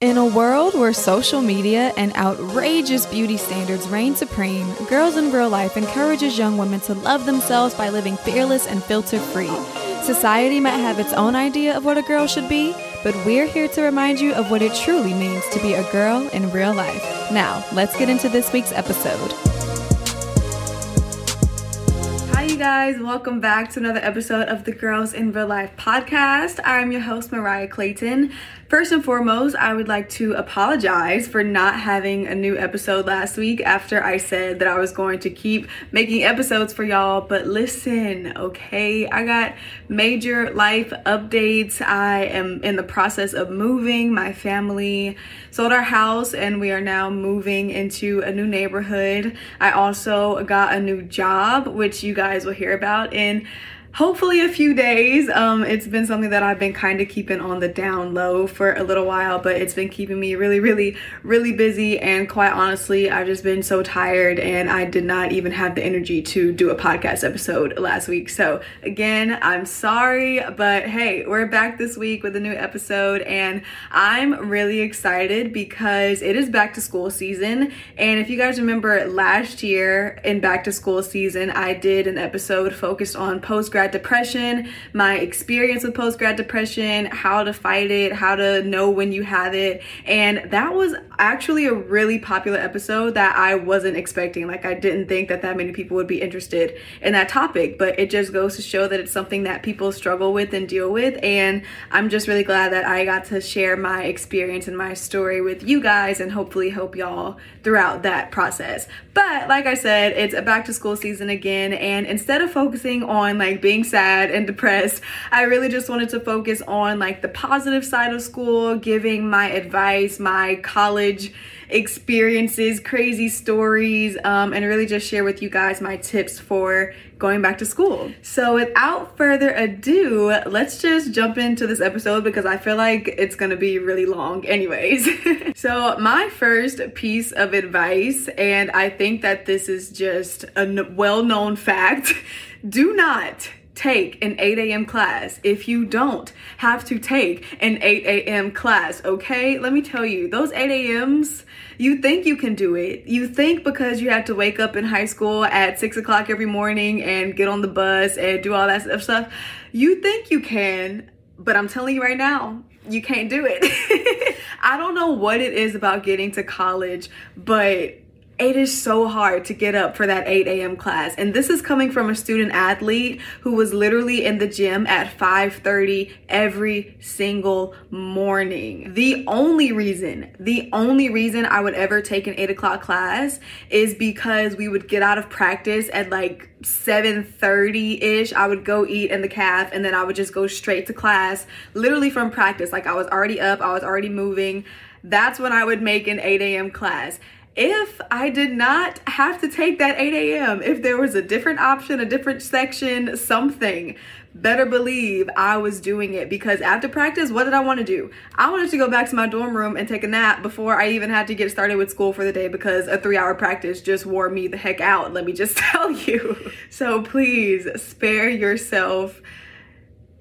In a world where social media and outrageous beauty standards reign supreme, Girls in Real Life encourages young women to love themselves by living fearless and filter free. Society might have its own idea of what a girl should be, but we're here to remind you of what it truly means to be a girl in real life. Now, let's get into this week's episode. Hi, you guys. Welcome back to another episode of the Girls in Real Life podcast. I'm your host, Mariah Clayton. First and foremost, I would like to apologize for not having a new episode last week after I said that I was going to keep making episodes for y'all. But listen, okay, I got major life updates. I am in the process of moving. My family sold our house and we are now moving into a new neighborhood. I also got a new job, which you guys will hear about in hopefully a few days. Um, it's been something that I've been kind of keeping on the down low for a little while, but it's been keeping me really, really, really busy. And quite honestly, I've just been so tired and I did not even have the energy to do a podcast episode last week. So, again, I'm sorry, but hey, we're back this week with a new episode and I'm really excited because it is back to school season. And if you guys remember last year in back to school season, I did an episode focused on post grad depression, my experience with post grad depression, how to fight it, how to know when you have it. And that was actually a really popular episode that I wasn't expecting. Like, I didn't think that that many people would be interested in that topic, but it just goes to show that it's something that people struggle with and deal with. And I'm just really glad that I got to share my experience and my story with you guys and hopefully help y'all throughout that process. But like I said, it's a back to school season again. And instead of focusing on like being sad and depressed, I really just wanted to focus on like the positive side of school, giving my advice, my college experiences, crazy stories, um, and really just share with you guys my tips for going back to school. So, without further ado, let's just jump into this episode because I feel like it's gonna be really long, anyways. so, my first piece of advice, and I think that this is just a well known fact do not take an 8 a.m. class if you don't have to take an 8 a.m. class, okay? Let me tell you, those 8 a.m.s, you think you can do it. You think because you had to wake up in high school at 6 o'clock every morning and get on the bus and do all that stuff, you think you can, but I'm telling you right now, you can't do it. I don't know what it is about getting to college, but it is so hard to get up for that 8 a.m. class. And this is coming from a student athlete who was literally in the gym at 5:30 every single morning. The only reason, the only reason I would ever take an 8 o'clock class is because we would get out of practice at like 7:30-ish. I would go eat in the caf and then I would just go straight to class, literally from practice. Like I was already up, I was already moving. That's when I would make an 8 a.m. class if I did not have to take that 8 a.m., if there was a different option, a different section, something, better believe I was doing it because after practice, what did I want to do? I wanted to go back to my dorm room and take a nap before I even had to get started with school for the day because a three hour practice just wore me the heck out, let me just tell you. So please spare yourself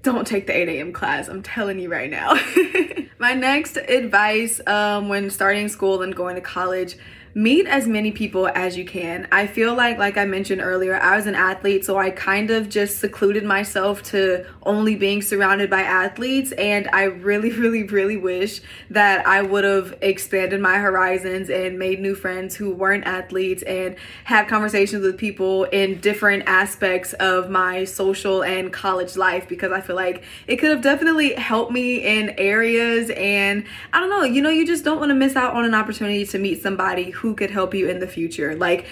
don't take the 8 a.m. class. I'm telling you right now. My next advice um, when starting school and going to college meet as many people as you can. I feel like, like I mentioned earlier, I was an athlete, so I kind of just secluded myself to only being surrounded by athletes. And I really, really, really wish that I would have expanded my horizons and made new friends who weren't athletes and had conversations with people in different aspects of my social and college life because I feel like it could have definitely helped me in areas. And I don't know, you know, you just don't want to miss out on an opportunity to meet somebody who could help you in the future. Like,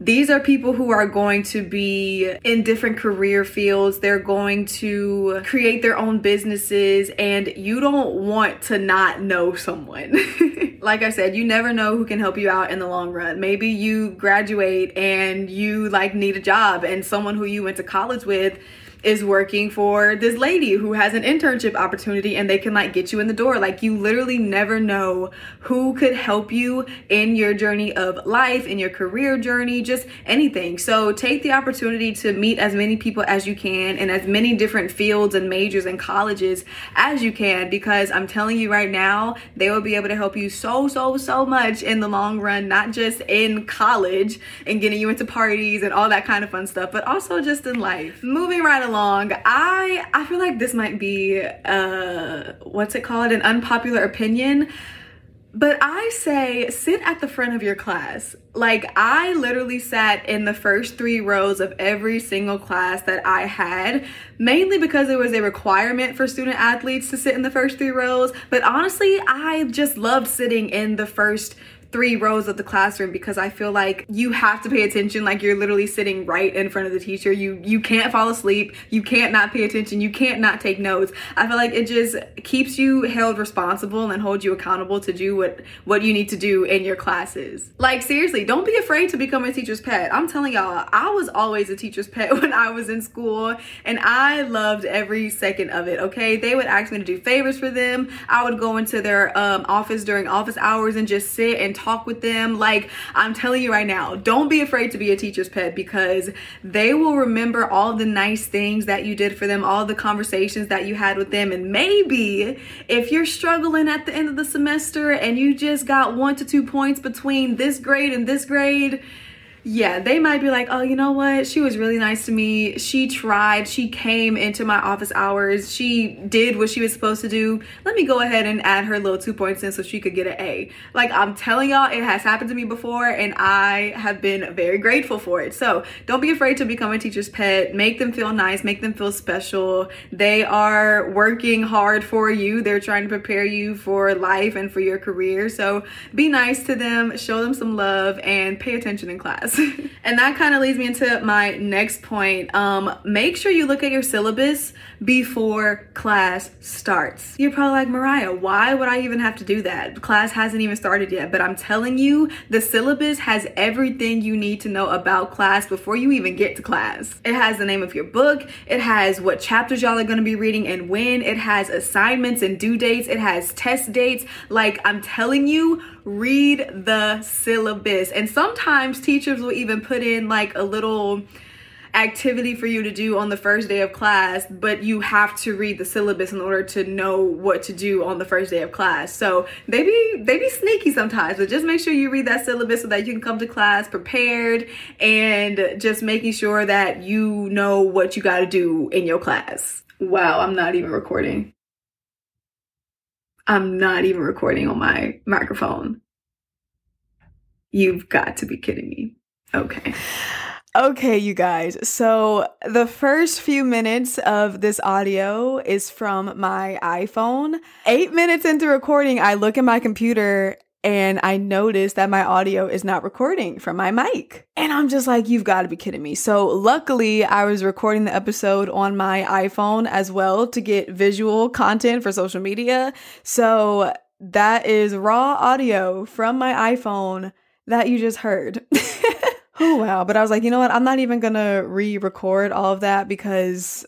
these are people who are going to be in different career fields. They're going to create their own businesses, and you don't want to not know someone. like I said, you never know who can help you out in the long run. Maybe you graduate and you like need a job, and someone who you went to college with is working for this lady who has an internship opportunity and they can like get you in the door. Like you literally never know who could help you in your journey of life, in your career journey, just anything. So take the opportunity to meet as many people as you can in as many different fields and majors and colleges as you can because I'm telling you right now, they will be able to help you so, so, so much in the long run, not just in college and getting you into parties and all that kind of fun stuff, but also just in life. Moving right along, I I feel like this might be uh what's it called? An unpopular opinion. But I say sit at the front of your class. Like, I literally sat in the first three rows of every single class that I had, mainly because it was a requirement for student athletes to sit in the first three rows. But honestly, I just loved sitting in the first three rows of the classroom because I feel like you have to pay attention like you're literally sitting right in front of the teacher. You you can't fall asleep, you can't not pay attention, you can't not take notes. I feel like it just keeps you held responsible and holds you accountable to do what what you need to do in your classes. Like seriously, don't be afraid to become a teacher's pet. I'm telling y'all, I was always a teacher's pet when I was in school and I loved every second of it, okay? They would ask me to do favors for them. I would go into their um, office during office hours and just sit and talk with them. Like, I'm telling you right now, don't be afraid to be a teacher's pet because they will remember all the nice things that you did for them, all the conversations that you had with them. And maybe if you're struggling at the end of the semester and you just got one to two points between this grade and this grade, yeah, they might be like, oh, you know what? She was really nice to me. She tried. She came into my office hours. She did what she was supposed to do. Let me go ahead and add her little two points in so she could get an A. Like, I'm telling y'all, it has happened to me before, and I have been very grateful for it. So, don't be afraid to become a teacher's pet. Make them feel nice, make them feel special. They are working hard for you, they're trying to prepare you for life and for your career. So, be nice to them, show them some love, and pay attention in class. and that kind of leads me into my next point. Um, make sure you look at your syllabus before class starts. You're probably like, Mariah, why would I even have to do that? Class hasn't even started yet. But I'm telling you, the syllabus has everything you need to know about class before you even get to class. It has the name of your book, it has what chapters y'all are going to be reading and when, it has assignments and due dates, it has test dates. Like, I'm telling you, read the syllabus. And sometimes teachers will even put in like a little activity for you to do on the first day of class, but you have to read the syllabus in order to know what to do on the first day of class. So they be they be sneaky sometimes, but just make sure you read that syllabus so that you can come to class prepared and just making sure that you know what you got to do in your class. Wow, I'm not even recording. I'm not even recording on my microphone. You've got to be kidding me. Okay. Okay, you guys. So the first few minutes of this audio is from my iPhone. Eight minutes into recording, I look at my computer and I notice that my audio is not recording from my mic. And I'm just like, you've got to be kidding me. So, luckily, I was recording the episode on my iPhone as well to get visual content for social media. So, that is raw audio from my iPhone that you just heard. oh, wow. But I was like, you know what? I'm not even going to re record all of that because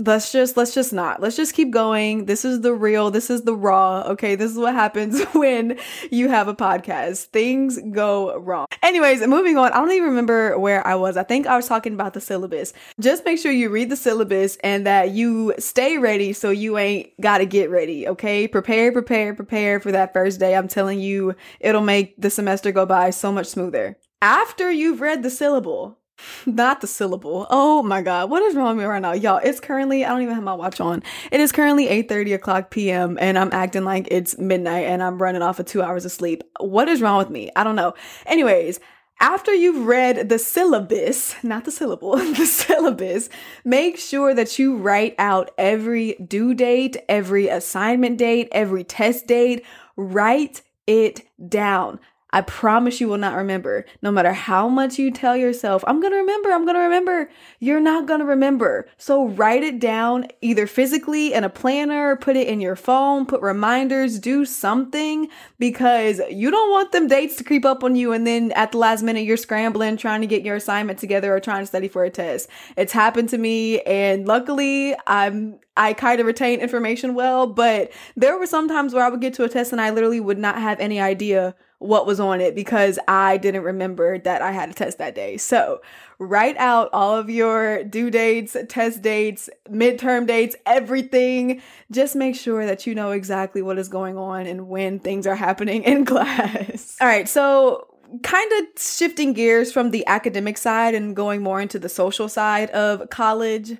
let's just let's just not. Let's just keep going. This is the real this is the raw okay? This is what happens when you have a podcast. Things go wrong. Anyways moving on. I don't even remember where i was. I think i was talking about the syllabus. Just make sure you read the syllabus and that you stay ready so you ain't gotta get ready okay? Prepare prepare prepare for that first day. I'm telling you it'll make the semester go by so much smoother. After you've read the syllable not the syllable. Oh my god, what is wrong with me right now, y'all? It's currently I don't even have my watch on. It is currently eight thirty o'clock p.m. and I'm acting like it's midnight and I'm running off of two hours of sleep. What is wrong with me? I don't know. Anyways. After you've read the syllabus, not the syllable, the syllabus, make sure that you write out every due date, every assignment date, every test date. Write it down. I promise you will not remember. No matter how much you tell yourself, I'm going to remember, I'm going to remember, you're not going to remember. So write it down either physically in a planner, put it in your phone, put reminders, do something because you don't want them dates to creep up on you and then at the last minute you're scrambling trying to get your assignment together or trying to study for a test. It's happened to me and luckily I'm I kind of retain information well, but there were some times where I would get to a test and I literally would not have any idea what was on it because I didn't remember that I had a test that day. So write out all of your due dates, test dates, midterm dates, everything. Just make sure that you know exactly what is going on and when things are happening in class. all right, so kind of shifting gears from the academic side and going more into the social side of college.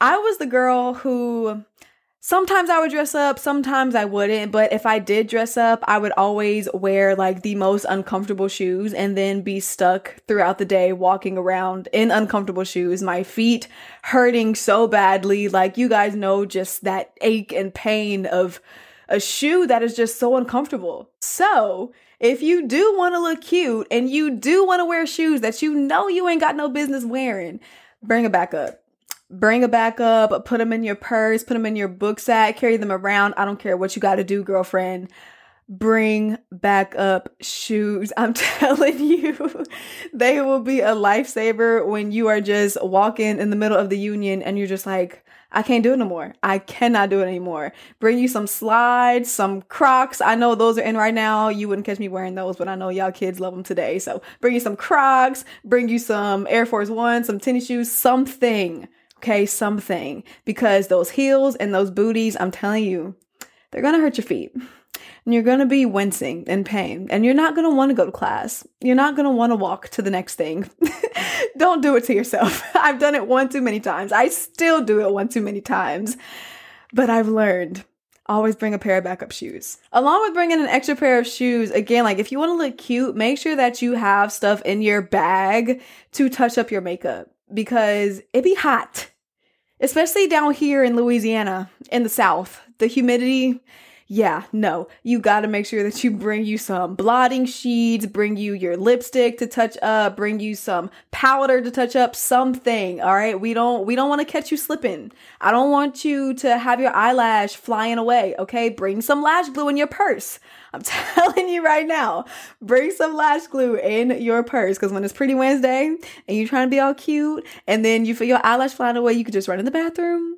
I was the girl who sometimes I would dress up, sometimes I wouldn't, but if I did dress up, I would always wear like the most uncomfortable shoes and then be stuck throughout the day walking around in uncomfortable shoes, my feet hurting so badly. Like you guys know, just that ache and pain of a shoe that is just so uncomfortable. So, if you do want to look cute and you do want to wear shoes that you know you ain't got no business wearing, bring it back up bring a backup, put them in your purse, put them in your book sack, carry them around. I don't care what you got to do, girlfriend. Bring back up shoes. I'm telling you, they will be a lifesaver when you are just walking in the middle of the union and you're just like, I can't do it no more. I cannot do it anymore. Bring you some slides, some Crocs. I know those are in right now. You wouldn't catch me wearing those, but I know y'all kids love them today. So bring you some Crocs, bring you some Air Force One, some tennis shoes, something okay, something, because those heels and those booties, I'm telling you, they're gonna hurt your feet. And you're gonna be wincing in pain. And you're not gonna wanna go to class. You're not gonna wanna walk to the next thing. Don't do it to yourself. I've done it one too many times. I still do it one too many times. But I've learned always bring a pair of backup shoes. Along with bringing an extra pair of shoes, again, like if you want to look cute, make sure that you have stuff in your bag to touch up your makeup because it be hot especially down here in Louisiana in the South. The humidity, yeah, no, you got to make sure that you bring you some blotting sheets, bring you your lipstick to touch up, bring you some powder to touch up, something. All right, we don't we don't want to catch you slipping. I don't want you to have your eyelash flying away. Okay, bring some lash glue in your purse. I'm telling you right now, bring some lash glue in your purse because when it's Pretty Wednesday and you're trying to be all cute and then you feel your eyelash flying away, you could just run in the bathroom,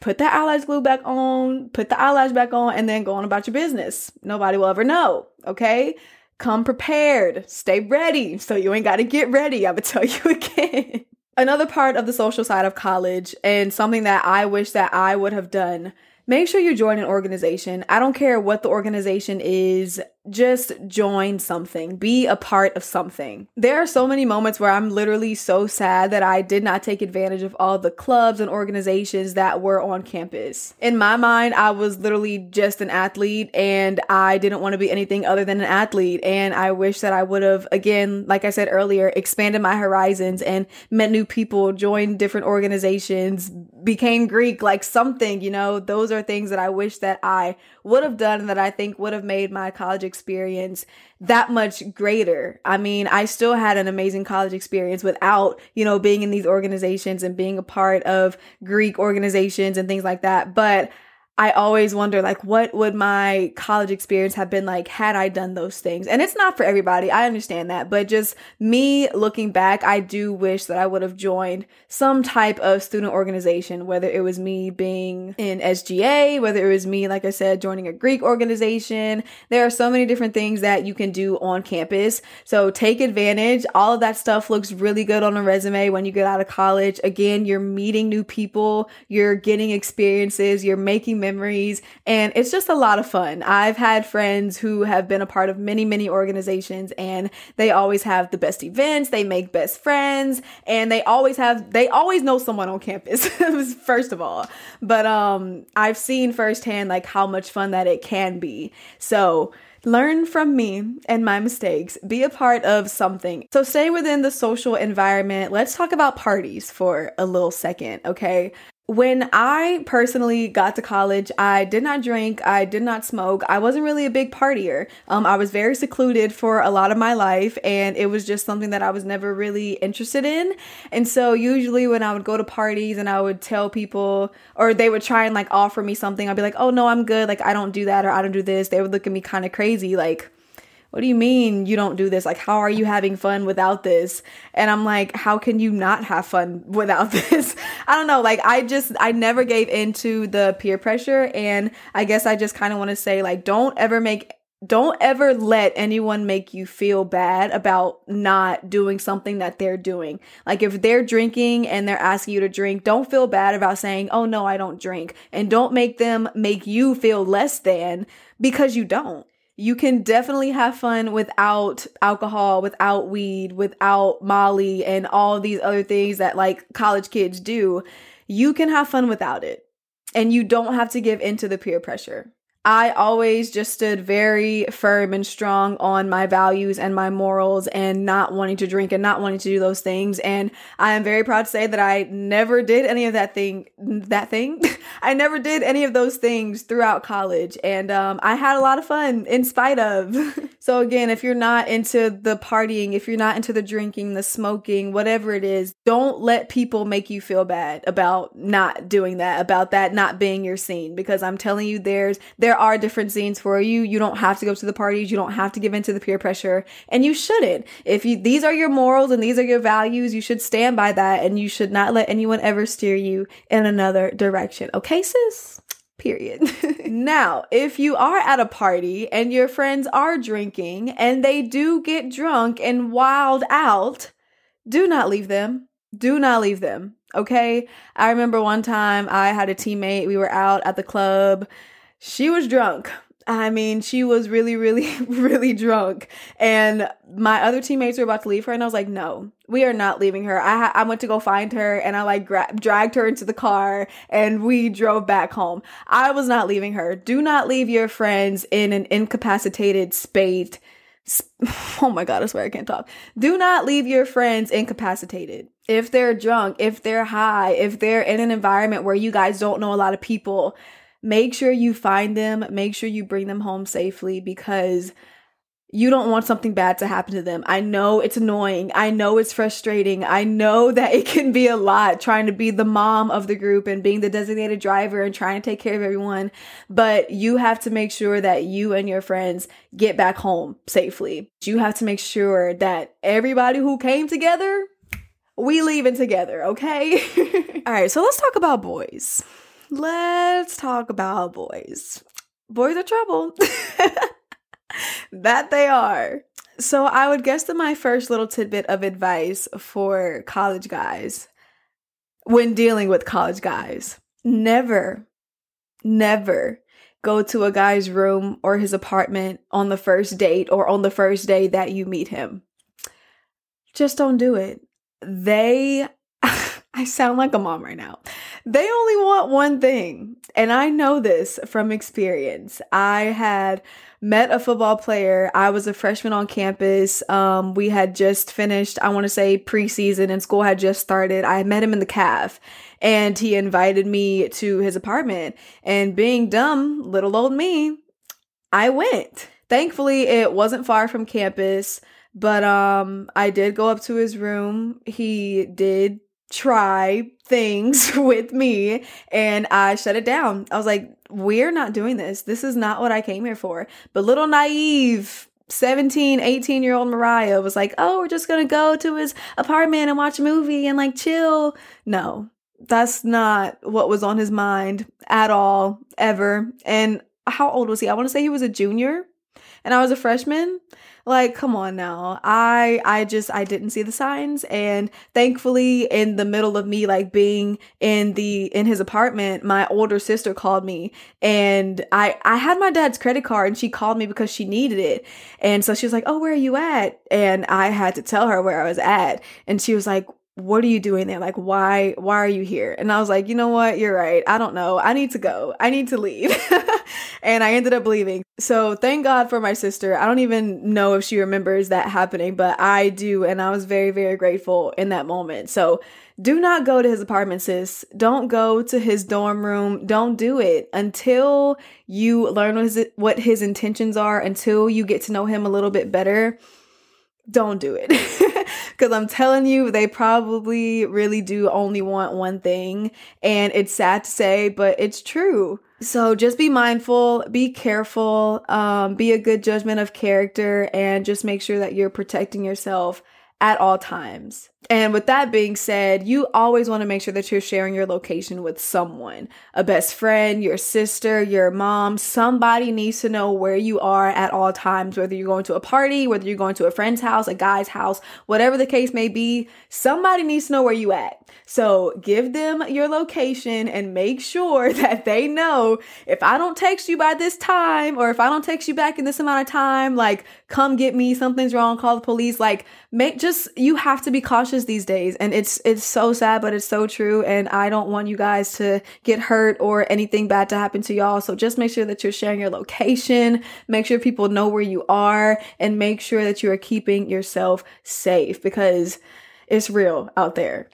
put that eyelash glue back on, put the eyelash back on, and then go on about your business. Nobody will ever know, okay? Come prepared, stay ready so you ain't got to get ready. I'm gonna tell you again. Another part of the social side of college and something that I wish that I would have done make sure you join an organization. I don't care what the organization is just join something, be a part of something. There are so many moments where I'm literally so sad that I did not take advantage of all the clubs and organizations that were on campus. In my mind, I was literally just an athlete and I didn't want to be anything other than an athlete. And I wish that I would have, again, like I said earlier, expanded my horizons and met new people, joined different organizations, became Greek, like something, you know, those are things that I wish that I would have done that I think would have made my college experience that much greater. I mean, I still had an amazing college experience without, you know, being in these organizations and being a part of Greek organizations and things like that. But I always wonder, like, what would my college experience have been like had I done those things? And it's not for everybody. I understand that. But just me looking back, I do wish that I would have joined some type of student organization, whether it was me being in SGA, whether it was me, like I said, joining a Greek organization. There are so many different things that you can do on campus. So take advantage. All of that stuff looks really good on a resume when you get out of college. Again, you're meeting new people, you're getting experiences, you're making memories, and it's just a lot of fun. I've had friends who have been a part of many, many organizations, and they always have the best events, they make best friends, and they always have, they always know someone on campus, first of all. But um, I've seen firsthand like how much fun that it can be. So, Learn from me and my mistakes. Be a part of something. So stay within the social environment. Let's talk about parties for a little second, okay? When I personally got to college, I did not drink, I did not smoke, I wasn't really a big partier. Um, I was very secluded for a lot of my life, and it was just something that I was never really interested in. And so, usually, when I would go to parties and I would tell people, or they would try and like offer me something, I'd be like, oh no, I'm good, like I don't do that, or I don't do this. They would look at me kind of crazy, like, what do you mean you don't do this? Like, how are you having fun without this? And I'm like, how can you not have fun without this? I don't know. Like, I just, I never gave into the peer pressure. And I guess I just kind of want to say, like, don't ever make, don't ever let anyone make you feel bad about not doing something that they're doing. Like, if they're drinking and they're asking you to drink, don't feel bad about saying, oh no, I don't drink. And don't make them make you feel less than because you don't you can definitely have fun without alcohol, without weed, without Molly, and all these other things that like college kids do. You can have fun without it. And you don't have to give into the peer pressure. I always just stood very firm and strong on my values and my morals and not wanting to drink and not wanting to do those things. And I am very proud to say that I never did any of that thing, that thing. I never did any of those things throughout college. And um, I had a lot of fun in spite of. so, again, if you're not into the partying, if you're not into the drinking, the smoking, whatever it is, don't let people make you feel bad about not doing that, about that not being your scene. Because I'm telling you, there's, there are different scenes for you. You don't have to go to the parties. You don't have to give into the peer pressure and you shouldn't. If you, these are your morals and these are your values, you should stand by that and you should not let anyone ever steer you in another direction. Okay, sis? Period. now, if you are at a party and your friends are drinking and they do get drunk and wild out, do not leave them. Do not leave them. Okay. I remember one time I had a teammate, we were out at the club she was drunk. I mean, she was really, really, really drunk. And my other teammates were about to leave her, and I was like, no, we are not leaving her. I, I went to go find her, and I like gra- dragged her into the car, and we drove back home. I was not leaving her. Do not leave your friends in an incapacitated state. Oh my God, I swear I can't talk. Do not leave your friends incapacitated. If they're drunk, if they're high, if they're in an environment where you guys don't know a lot of people, make sure you find them, make sure you bring them home safely because you don't want something bad to happen to them. I know it's annoying. I know it's frustrating. I know that it can be a lot trying to be the mom of the group and being the designated driver and trying to take care of everyone. But you have to make sure that you and your friends get back home safely. You have to make sure that everybody who came together, we leaving together, okay? All right, so let's talk about boys let's talk about boys. Boys are trouble. that they are. So, I would guess that my first little tidbit of advice for college guys when dealing with college guys never, never go to a guy's room or his apartment on the first date or on the first day that you meet him. Just don't do it. They I sound like a mom right now. They only want one thing. And I know this from experience. I had met a football player. I was a freshman on campus. Um, we had just finished, I want to say preseason and school had just started. I met him in the caf and he invited me to his apartment. And being dumb, little old me, I went. Thankfully, it wasn't far from campus, but um I did go up to his room. He did try things with me and I shut it down. I was like, we're not doing this. This is not what I came here for. But little naive 17, 18 year old Mariah was like, oh, we're just gonna go to his apartment and watch a movie and like chill. No, that's not what was on his mind at all, ever. And how old was he? I wanna say he was a junior and I was a freshman. Like, come on now. I I just I didn't see the signs and thankfully in the middle of me like being in the in his apartment, my older sister called me and I I had my dad's credit card and she called me because she needed it. And so she was like, "Oh, where are you at?" And I had to tell her where I was at. And she was like, what are you doing there? Like, why, why are you here? And I was like, you know what? You're right. I don't know. I need to go. I need to leave. and I ended up leaving. So thank God for my sister. I don't even know if she remembers that happening, but I do. And I was very, very grateful in that moment. So do not go to his apartment, sis. Don't go to his dorm room. Don't do it until you learn what his, what his intentions are, until you get to know him a little bit better. Don't do it. Because I'm telling you, they probably really do only want one thing. And it's sad to say, but it's true. So just be mindful, be careful, um, be a good judgment of character, and just make sure that you're protecting yourself at all times. And with that being said, you always want to make sure that you're sharing your location with someone a best friend, your sister, your mom. Somebody needs to know where you are at all times, whether you're going to a party, whether you're going to a friend's house, a guy's house, whatever the case may be. Somebody needs to know where you at. So give them your location and make sure that they know if I don't text you by this time or if I don't text you back in this amount of time, like come get me, something's wrong, call the police. Like make just you have to be cautious these days and it's it's so sad but it's so true and I don't want you guys to get hurt or anything bad to happen to y'all. So just make sure that you're sharing your location, make sure people know where you are and make sure that you are keeping yourself safe because it's real out there.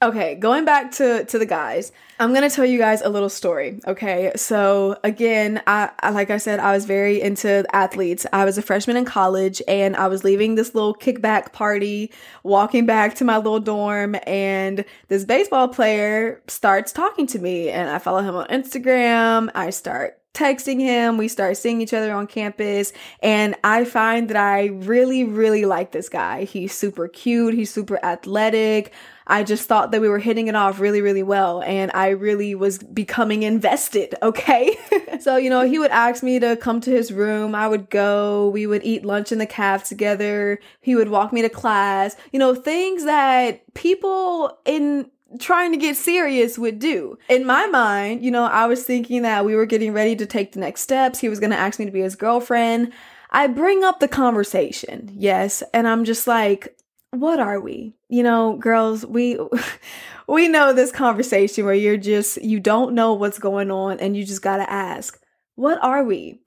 Okay, going back to to the guys, I'm gonna tell you guys a little story. Okay, so again, I, I like I said, I was very into athletes. I was a freshman in college, and I was leaving this little kickback party, walking back to my little dorm, and this baseball player starts talking to me, and I follow him on Instagram. I start texting him. We start seeing each other on campus. And I find that I really, really like this guy. He's super cute. He's super athletic. I just thought that we were hitting it off really, really well. And I really was becoming invested. Okay. so, you know, he would ask me to come to his room. I would go. We would eat lunch in the caf together. He would walk me to class. You know, things that people in trying to get serious would do. In my mind, you know, I was thinking that we were getting ready to take the next steps. He was going to ask me to be his girlfriend. I bring up the conversation, yes, and I'm just like, what are we? You know, girls, we we know this conversation where you're just you don't know what's going on and you just got to ask, what are we?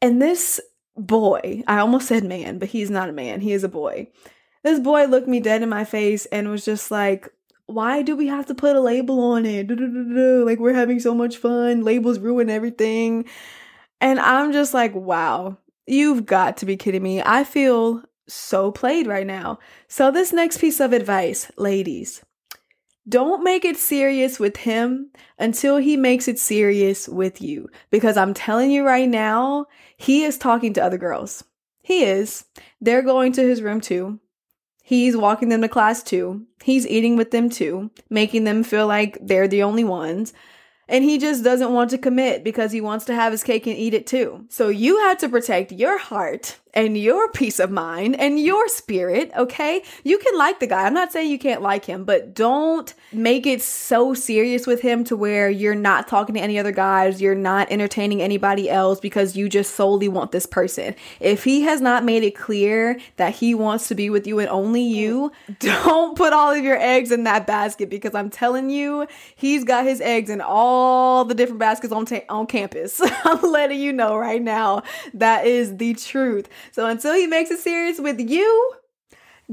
And this boy, I almost said man, but he's not a man, he is a boy. This boy looked me dead in my face and was just like, why do we have to put a label on it? Like we're having so much fun. Labels ruin everything. And I'm just like, wow, you've got to be kidding me. I feel so played right now. So, this next piece of advice, ladies, don't make it serious with him until he makes it serious with you. Because I'm telling you right now, he is talking to other girls. He is. They're going to his room too. He's walking them to class too. He's eating with them too, making them feel like they're the only ones. And he just doesn't want to commit because he wants to have his cake and eat it too. So you had to protect your heart and your peace of mind and your spirit, okay? You can like the guy. I'm not saying you can't like him, but don't make it so serious with him to where you're not talking to any other guys, you're not entertaining anybody else because you just solely want this person. If he has not made it clear that he wants to be with you and only you, don't put all of your eggs in that basket because I'm telling you, he's got his eggs in all the different baskets on ta- on campus. I'm letting you know right now. That is the truth. So until he makes it serious with you,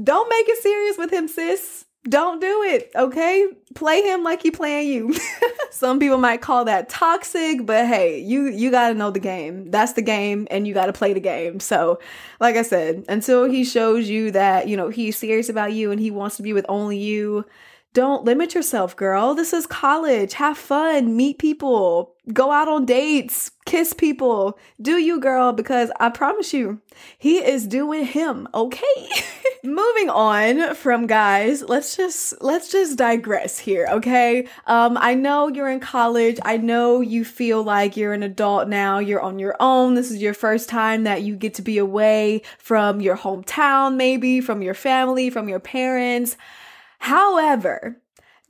don't make it serious with him, sis. Don't do it, okay? Play him like he playing you. Some people might call that toxic, but hey, you you got to know the game. That's the game and you got to play the game. So, like I said, until he shows you that, you know, he's serious about you and he wants to be with only you, don't limit yourself, girl. This is college. Have fun, meet people, go out on dates, kiss people. Do you, girl, because I promise you, he is doing him, okay? Moving on from guys, let's just let's just digress here, okay? Um I know you're in college. I know you feel like you're an adult now. You're on your own. This is your first time that you get to be away from your hometown, maybe from your family, from your parents. However,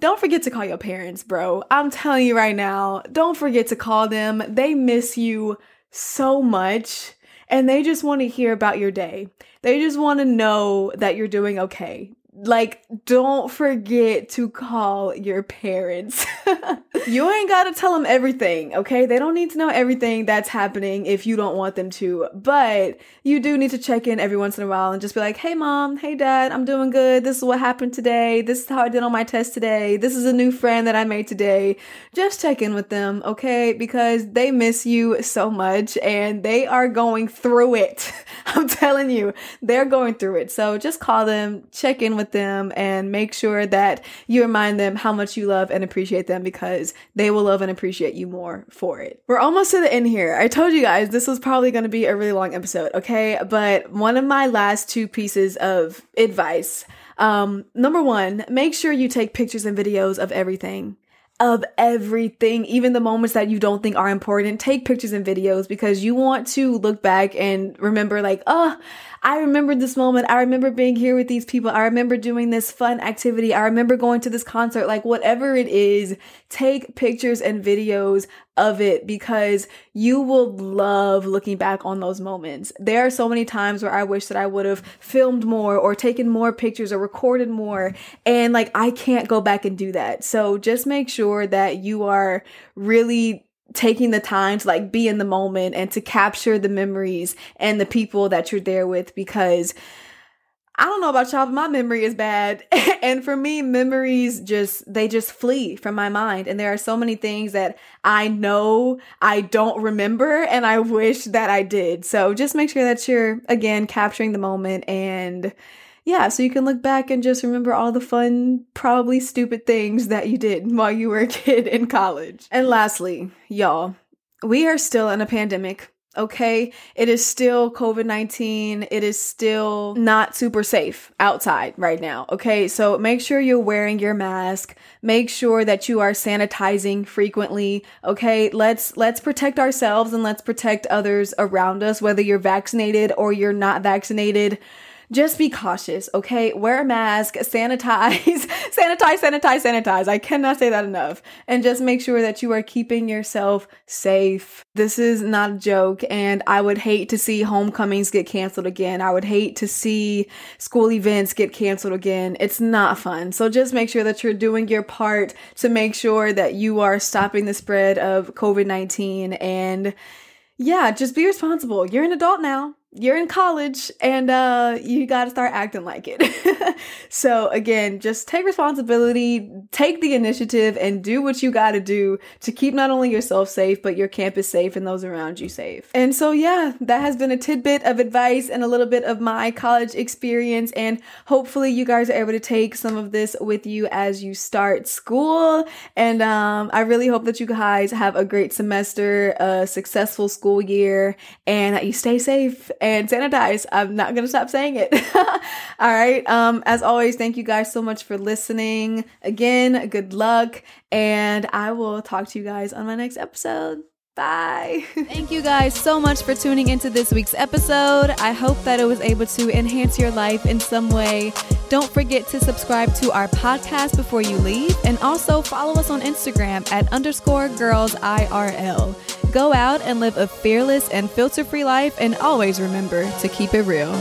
don't forget to call your parents, bro. I'm telling you right now, don't forget to call them. They miss you so much and they just want to hear about your day. They just want to know that you're doing okay. Like don't forget to call your parents. you ain't got to tell them everything, okay? They don't need to know everything that's happening if you don't want them to. But you do need to check in every once in a while and just be like, "Hey mom, hey dad, I'm doing good. This is what happened today. This is how I did on my test today. This is a new friend that I made today." Just check in with them, okay? Because they miss you so much and they are going through it. I'm telling you, they're going through it. So just call them, check in with them and make sure that you remind them how much you love and appreciate them because they will love and appreciate you more for it. We're almost to the end here. I told you guys this was probably going to be a really long episode, okay? But one of my last two pieces of advice um, number one, make sure you take pictures and videos of everything of everything, even the moments that you don't think are important. Take pictures and videos because you want to look back and remember, like, oh, I remember this moment. I remember being here with these people. I remember doing this fun activity. I remember going to this concert. Like, whatever it is, take pictures and videos of it because you will love looking back on those moments. There are so many times where I wish that I would have filmed more or taken more pictures or recorded more. And like, I can't go back and do that. So just make sure that you are really taking the time to like be in the moment and to capture the memories and the people that you're there with because I don't know about y'all, but my memory is bad. and for me, memories just, they just flee from my mind. And there are so many things that I know I don't remember and I wish that I did. So just make sure that you're, again, capturing the moment and yeah, so you can look back and just remember all the fun, probably stupid things that you did while you were a kid in college. And lastly, y'all, we are still in a pandemic. Okay, it is still COVID 19. It is still not super safe outside right now. Okay, so make sure you're wearing your mask. Make sure that you are sanitizing frequently. Okay, let's let's protect ourselves and let's protect others around us, whether you're vaccinated or you're not vaccinated just be cautious, okay? Wear a mask, sanitize, sanitize, sanitize, sanitize. I cannot say that enough. And just make sure that you are keeping yourself safe. This is not a joke, and I would hate to see homecomings get canceled again. I would hate to see school events get canceled again. It's not fun. So just make sure that you're doing your part to make sure that you are stopping the spread of COVID 19 and yeah, just be responsible. You're an adult now you're in college and uh you got to start acting like it. so again, just take responsibility, take the initiative and do what you got to do to keep not only yourself safe but your campus safe and those around you safe. And so yeah, that has been a tidbit of advice and a little bit of my college experience and hopefully you guys are able to take some of this with you as you start school and um I really hope that you guys have a great semester, a successful school year and that you stay safe and sanitize. I'm not going to stop saying it. All right. Um, as always, thank you guys so much for listening. Again, good luck. And I will talk to you guys on my next episode. Bye. Thank you guys so much for tuning into this week's episode. I hope that it was able to enhance your life in some way. Don't forget to subscribe to our podcast before you leave and also follow us on Instagram at underscore girls IRL. Go out and live a fearless and filter free life, and always remember to keep it real.